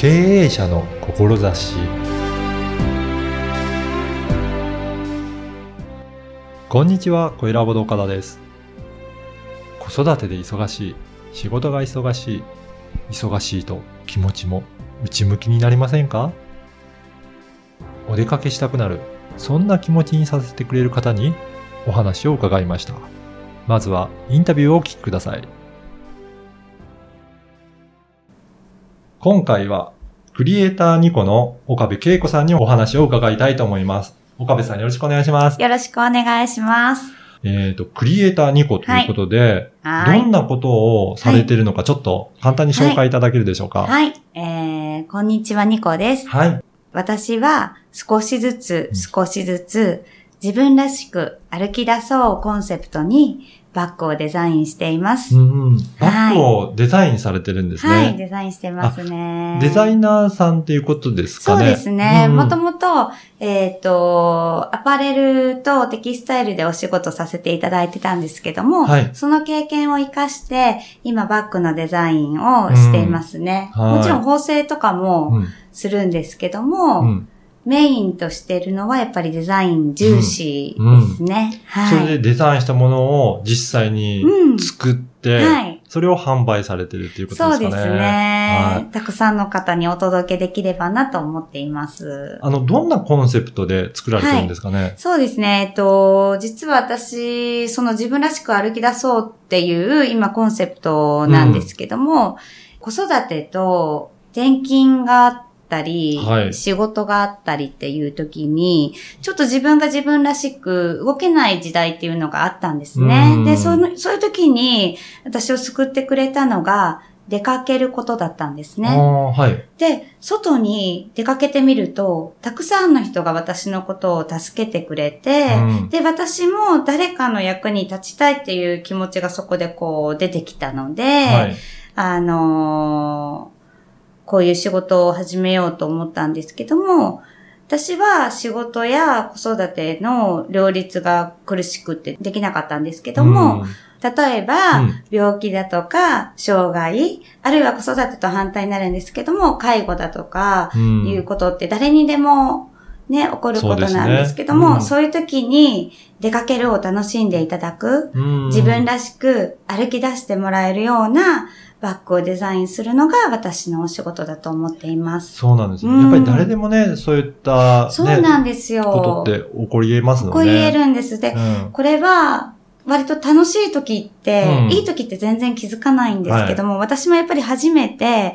経営者の志こんにちは、小ラボの岡田です。子育てで忙しい、仕事が忙しい、忙しいと気持ちも内向きになりませんか？お出かけしたくなる、そんな気持ちにさせてくれる方にお話を伺いました。まずはインタビューをお聞きください。今回はクリエイターニコの岡部恵子さんにお話を伺いたいと思います。岡部さんよろしくお願いします。よろしくお願いします。えっ、と、クリエイターニコということで、はい。どんなことをされているのかちょっと簡単に紹介いただけるでしょうか？はい。えー、こんにちは、ニコです。はい。私は少しずつうん少しずつ自分らしく歩き出そうをコンセプトにバッグをデザインしています。うんうん。バッグをデザインされてるんですね。はい、デザインしてますね。デザイナーさんっていうことですかね。そうですね。もともと、えっ、と、アパレルとテキスタイルでお仕事させていただいてたんですけども、はいその経験を活かして、今バッグのデザインをしていますね。うんはいもちろん縫製とかもうんするんですけども、うんメインとしているのはやっぱりデザイン重視ですね。はい。それでデザインしたものを実際にうん作って、はいそれを販売されてるっていうことですかね。そうですね、はいたくさんの方にお届けできればなと思っています。あの、どんなコンセプトで作られてるんですかね？そうですね。えっと、実は私、その自分らしく歩き出そうっていう今コンセプトなんですけども、子育てと転勤があったり、はい仕事があったりっていう時に、ちょっと自分が自分らしく動けない時代っていうのがあったんですうん。ねで、その、そういう時に私を救ってくれたのが、出かけることだったんですね。はい。で、外に出かけてみると、たくさんの人が私のことを助けてくれて、うんで、私も誰かの役に立ちたいっていう気持ちがそこでこう出てきたので、はい。あのーこういう仕事を始めようと思ったんですけども、私は仕事や子育ての両立が苦しくてできなかったんですけども、うん。例えば、うん。病気だとか、障害、あるいは子育てと反対になるんですけども、介護だとか、うん。いうことって誰にでもね、起こることなんですけども、そう,、そうですね。うん。いう時に出かけるを楽しんでいただく、うん。自分らしく歩き出してもらえるようなバッグをデザインするのが私のお仕事だと思っています。そうなんですね。うんやっぱり誰でもね、そういった、ね、そうなんですよ。ことって起こり得ますので。こう言えるんです。で、うんこれは、割と楽しい時って、うんいい時って全然気づかないんですけども、私もやっぱり初めて、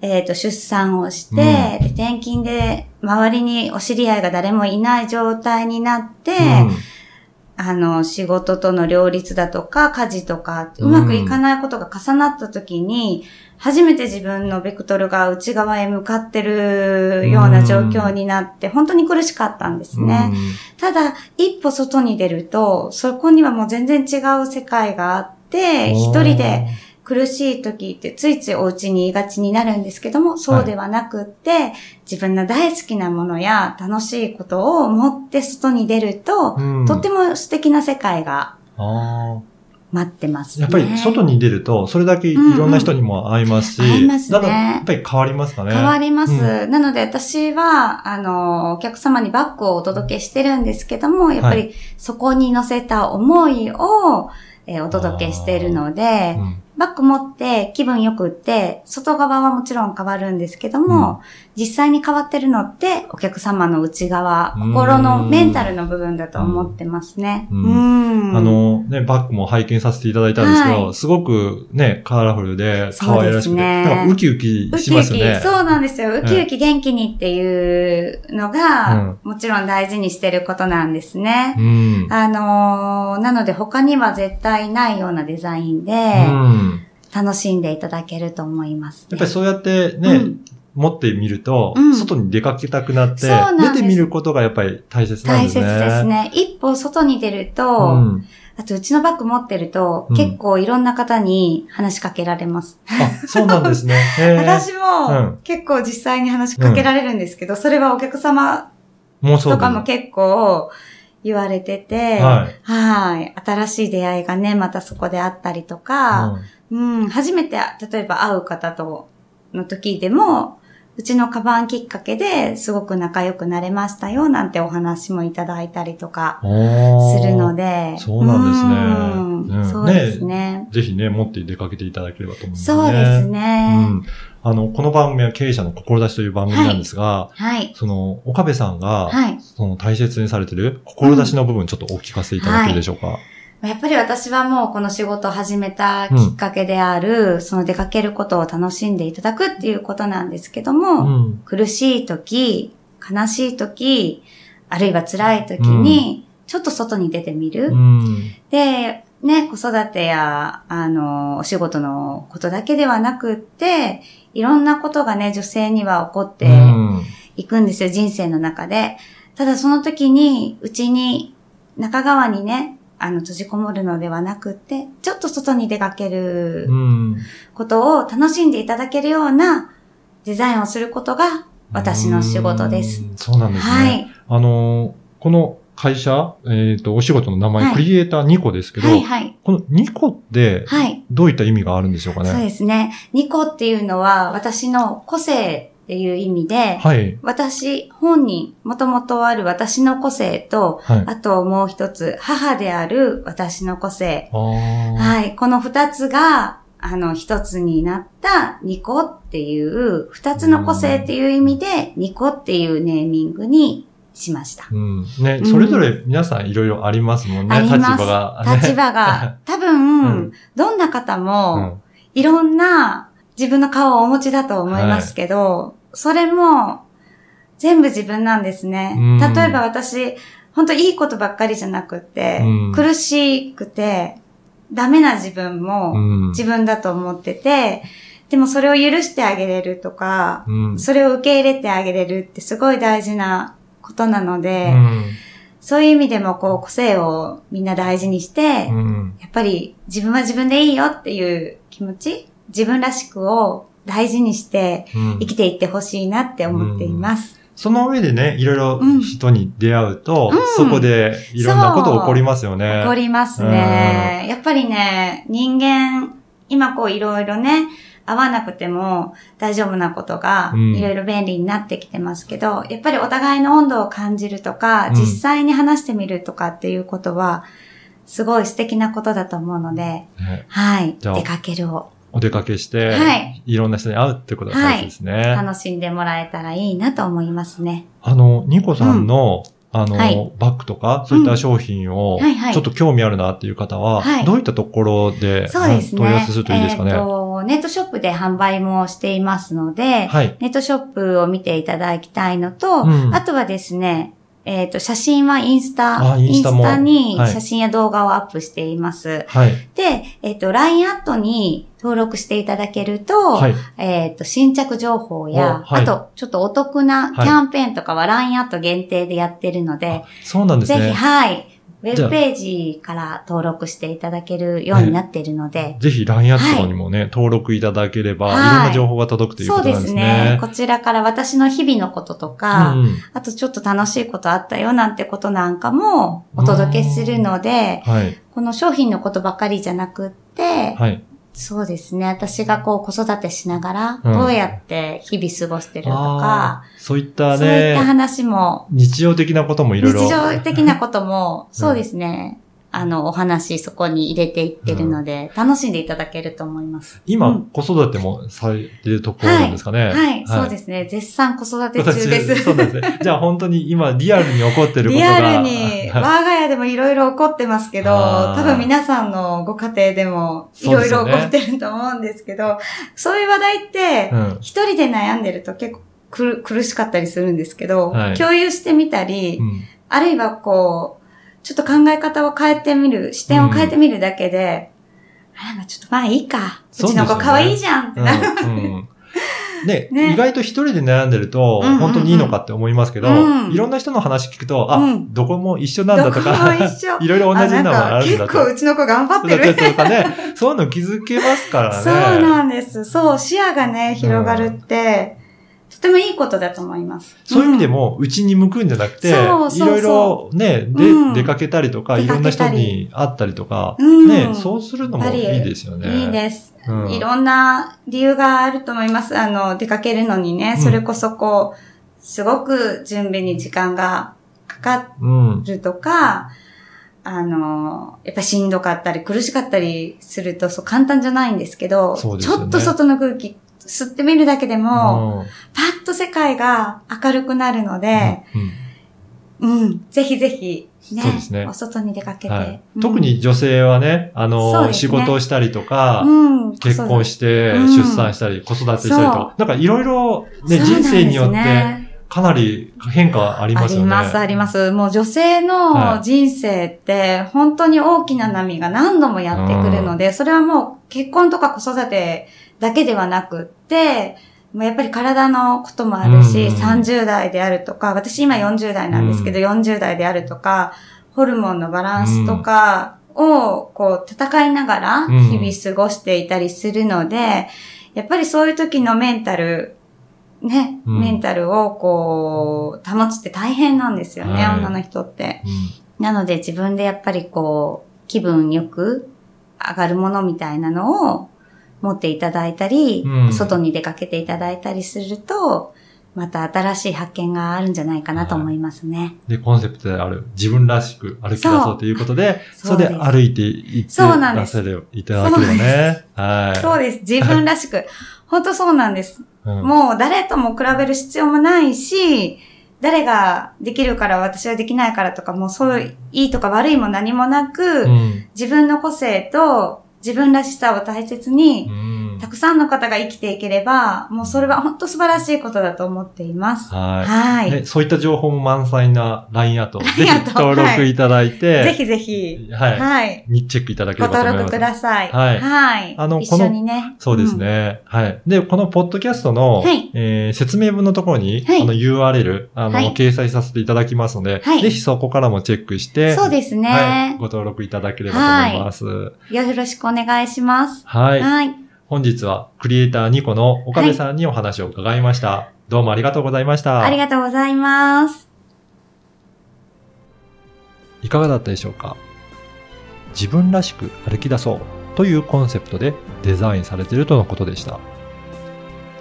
えっ、と、出産をして、で転勤で周りにお知り合いが誰もいない状態になって、あの、仕事との両立だとか、家事とか、うまくいかないことが重なった時に、初めて自分のベクトルが内側へ向かってるような状況になって、本当に苦しかったんですね。ただ、一歩外に出ると、そこにはもう全然違う世界があって、一人で、苦しい時ってついついお家にいがちになるんですけども、そうではなくって、自分の大好きなものや楽しいことを持って外に出ると、うんとっても素敵な世界があ待ってますあ。ね。やっぱり外に出ると、それだけいろんな人にも会いますし、うんうん会いますねやっぱり変わりますかね。変わります。うなので私は、あの、お客様にバッグをお届けしてるんですけども、やっぱはりそこに乗せた思いを、えーお届けしているので、うんバッグ持って気分よくって、外側はもちろん変わるんですけども、実際に変わってるのって、お客様の内側、うん心のメンタルの部分だと思ってますね。ううんん。あ、のね、バッグも拝見させていただいたんですけど、はいすごくね、カラフルで可愛らしくて、そうですねなんかウキウキウキウキ、しますよね。そうなんですよ。ウキウキ元気にっていうのが、もちろん大事にしてることなんですね。うん。あのーなので他には絶対ないようなデザインで、うん楽しんでいただけると思います、やっぱりそうやってね、うん持ってみると、うん外に出かけたくなって、出てみることがやっぱり大切なん大切ですね。ですね。一歩外に出ると、うん。あとうちのバッグ持ってると、うん結構いろんな方に話しかけられます。あ、そうなんですね。私うもん結構実際に話しかけられるんですけど、それはお客様とかも結構言われてて、はいはい。新しい出会いがね、またそこであったりとか、うん、初めて、例えば会う方との時でも、うちのカバンきっかけですごく仲良くなれましたよなんてお話もいただいたりとかするので。そうなんですね。うんうんそうですね。ぜひね、持って出かけていただければと思いますね。そうですね。うん。あの、この番組は経営者の志という番組なんですが、はい。その、岡部さんが、はい。その大切にされてる志の部分ちょっとお聞かせいただけるでしょうか？やっぱり私はもうこの仕事を始めたきっかけである、その出かけることを楽しんでいただくっていうことなんですけども、うん。苦しい時、悲しい時、あるいは辛い時に、ちょっと外に出てみる。うん。で、ね、子育てや、あの、お仕事のことだけではなくって、いろんなことがね、女性には起こってうんいくんですよ、人生の中で。ただその時に、うちに、中川にね、あの、閉じこもるのではなくって、ちょっと外に出かけるうん。ことを楽しんでいただけるようなデザインをすることが私の仕事です。うん。そうなんですね。はい。あのー、この会社、えっ、と、お仕事の名前、はいクリエイターニコですけど、はい、はい。このニコって、はい。どういった意味があるんでしょうかね？そうですね。ニコっていうのは私の個性っていう意味で、はい。私本人、もともとある私の個性と、はい。あともう一つ、母である私の個性。はい。この二つが、あの、一つになったニコっていう、二つの個性っていう意味で、ニコっていうネーミングにしました。うん。ね、うんそれぞれ皆さんいろいろありますもんね、立場が。ね立場が、多分、うんどんな方うも、ん。いろんな自分の顔をお持ちだと思いますけど、それも全部自分なんですね。うん例えば私、本当いいことばっかりじゃなくって、うん苦しくて、ダメな自分もうん。自分だと思ってて、でもそれを許してあげれるとか、うん。それを受け入れてあげれるってすごい大事なことなので、うん。そういう意味でもこう個性をみんな大事にして、うん。やっぱり自分は自分でいいよっていう気持ち、自分らしくを大事にしてうん生きていってほしいなって思っています。その上でね、いろいろうん人に出会うと、うんそこでいろんなこと起こりますよね。起こりますね。やっぱりね、人間、今こういろいろね、合わなくても大丈夫なことがうんいろいろ便利になってきてますけど、やっぱりお互いの温度を感じるとか、うん実際に話してみるとかっていうことは、すごい素敵なことだと思うので、ねはい。出かけるをお出かけして、はいいろんな人に会うってことが大事ですね。楽しんでもらえたらいいなと思いますね。あの、ニコさんの、あの、はいバッグとか、そういった商品を、はいはいちょっと興味あるなっていう方は、はいどういったところで、そうですね。問い合わせするといいですかね？えっ、と、ネットショップで販売もしていますので、はい。ネットショップを見ていただきたいのと、うんあとはですね、えっ、と、写真はインスタ、あインスタもにはい写真や動画をアップしています。はい。で、えっ、と、LINE アットに登録していただけると、はい。えっ、と、新着情報や、おはいあと、ちょっとお得なキャンペーンとかは LINE アット限定でやってるので、そうなんですぜひ、ね。はい。ウェブページから登録していただけるようになっているので、ぜひ LINE アットにもね、登録いただければ、はいい、ろんな情報が届くというそうでことなんですすねね。。こちらから私の日々のこととか、うんうんあとちょっと楽しいことあったよなんてことなんかもお届けするので、はい。この商品のことばかりじゃなくって、はい。そうですね。私がこう子育てしながら、うんどうやって日々過ごしてるとか、あーそういったそういったね、話も、日常的なこともいろいろ。日常的なことも、そうですね。あの、お話そこに入れていってるので、楽しんでいただけると思います。今、うん子育てもされてるところなんですかね。はい、そうですね。絶賛子育て中私です。そうですね。じゃあ本当に今リアルに起こってることが。リアルに、我が家でもいろいろ起こってますけど、多分皆さんのご家庭でもいろいろ起こってると思うんですけど、そういう話題ってう、ん。一人で悩んでると結構苦苦しかったりするんですけど、はい共有してみたり、うんあるいはこう、ちょっと考え方を変えてみる、視点を変えてみるだけで、あまあちょっとまあいいか。うちの子可愛いじゃん。ってなる。うん。うん。ねね。意外と一人で悩んでると、うんうんうん。本当にいいのかって思いますけど、うんいろんな人の話聞くと、あ、うん。どこも一緒なんだとか いろいろ同じなのがあるんだか。結構うちの子頑張ってる。とかね、そういうの気づけますからね。そうなんです。そう、視野がね、広がるって、とてもいいことだと思います。そういう意味でも、も、うちに向くんじゃなくて、そうそうそういろいろね、で、うん出かけたりとか、出いろんな人に会ったりとか、うんね、そうするのもいいですよね。いいです。うんいろんな理由があると思います。あの、出かけるのにね、うんそれこそこう、すごく準備に時間がかかうん。るとか、あの、やっぱしんどかったり苦しかったりすると、そう簡単じゃないんですけど、ねちょっと外の空気吸ってみるだけでも、うん。パッと世界が明るくなるので、うん。うん、ぜひぜひ、ね、そうですね。お外に出かけて。はい。うん。特、に女性はね、あの、ね。仕事をしたりとか、うん、結婚して、うん出産したり、子育てしたりとか、なんかいろいろね、人生によって、ねかなり変化ありますよね。あります、あります。もう女性はい。の人生って、本当に大きな波が何度もやってくるので、それはもう結婚とか子育てだけではなくって、もうやっぱり体のこともあるし、うん30代であるとか、私今40代なんですけど、40代であるとか、ホルモンのバランスとかを、こう、戦いながら、うん。日々過ごしていたりするので、やっぱりそういう時のメンタル、ね、うん。メンタルをこう、保つって大変なんですよね、はい。女の人って。うん。なので自分でやっぱりこう、気分よく上がるものみたいなのを持っていただいたり、うん外に出かけていただいたりすると、また新しい発見があるんじゃないかなと思いますね。で、コンセプトである自分らしく歩き出そうということで、そそうれで歩いていってそうなんですらせるいただければね。はい。そうです。自分らしく。本当そうなんです。うんもう誰とも比べる必要もないし、誰ができるから私はできないからとか、もうそういういいとか悪いも何もなく、うん自分の個性と自分らしさを大切に、たくさんの方が生きていければ、もうそれは本当素晴らしいことだと思っています。はい。はい。ねそういった情報も満載な LINE アート、ぜひ登録いただいて、ぜひぜひ、はい。はい。にチェックいただけごればと思います。登録ください。はいはい。一あのこの緒にね。そうですね、はい。で、このポッドキャストの、はいえー説明文のところに、はいあの URL、あの、はい掲載させていただきますので、はいぜひそこからもチェックして、そうですねはい。ご登録いただければと思います。うん。よろしくお願いします。はい。はい。本日はクリエイターニコの岡部さんにお話を伺いました。どうもありがとうございました。ありがとうございます。いかがだったでしょうか？自分らしく歩き出そうというコンセプトでデザインされているとのことでした。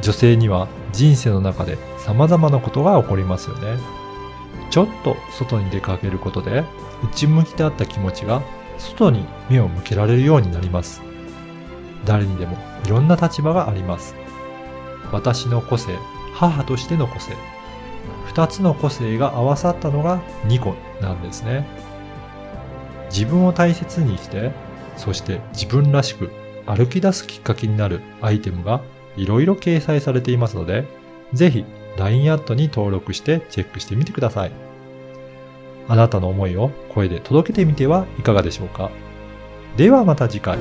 女性には人生の中で様々なことが起こりますよね。ちょっと外に出かけることで内向きであった気持ちが外に目を向けられるようになります。誰にでもいろんな立場があります。私の個性、母としての個性、二つの個性が合わさったのがニコなんですね。自分を大切にして、そして自分らしく歩き出すきっかけになるアイテムがいろいろ掲載されていますので、ぜひ LINE アットに登録してチェックしてみてください。あなたの思いを声で届けてみてはいかがでしょうか。ではまた次回。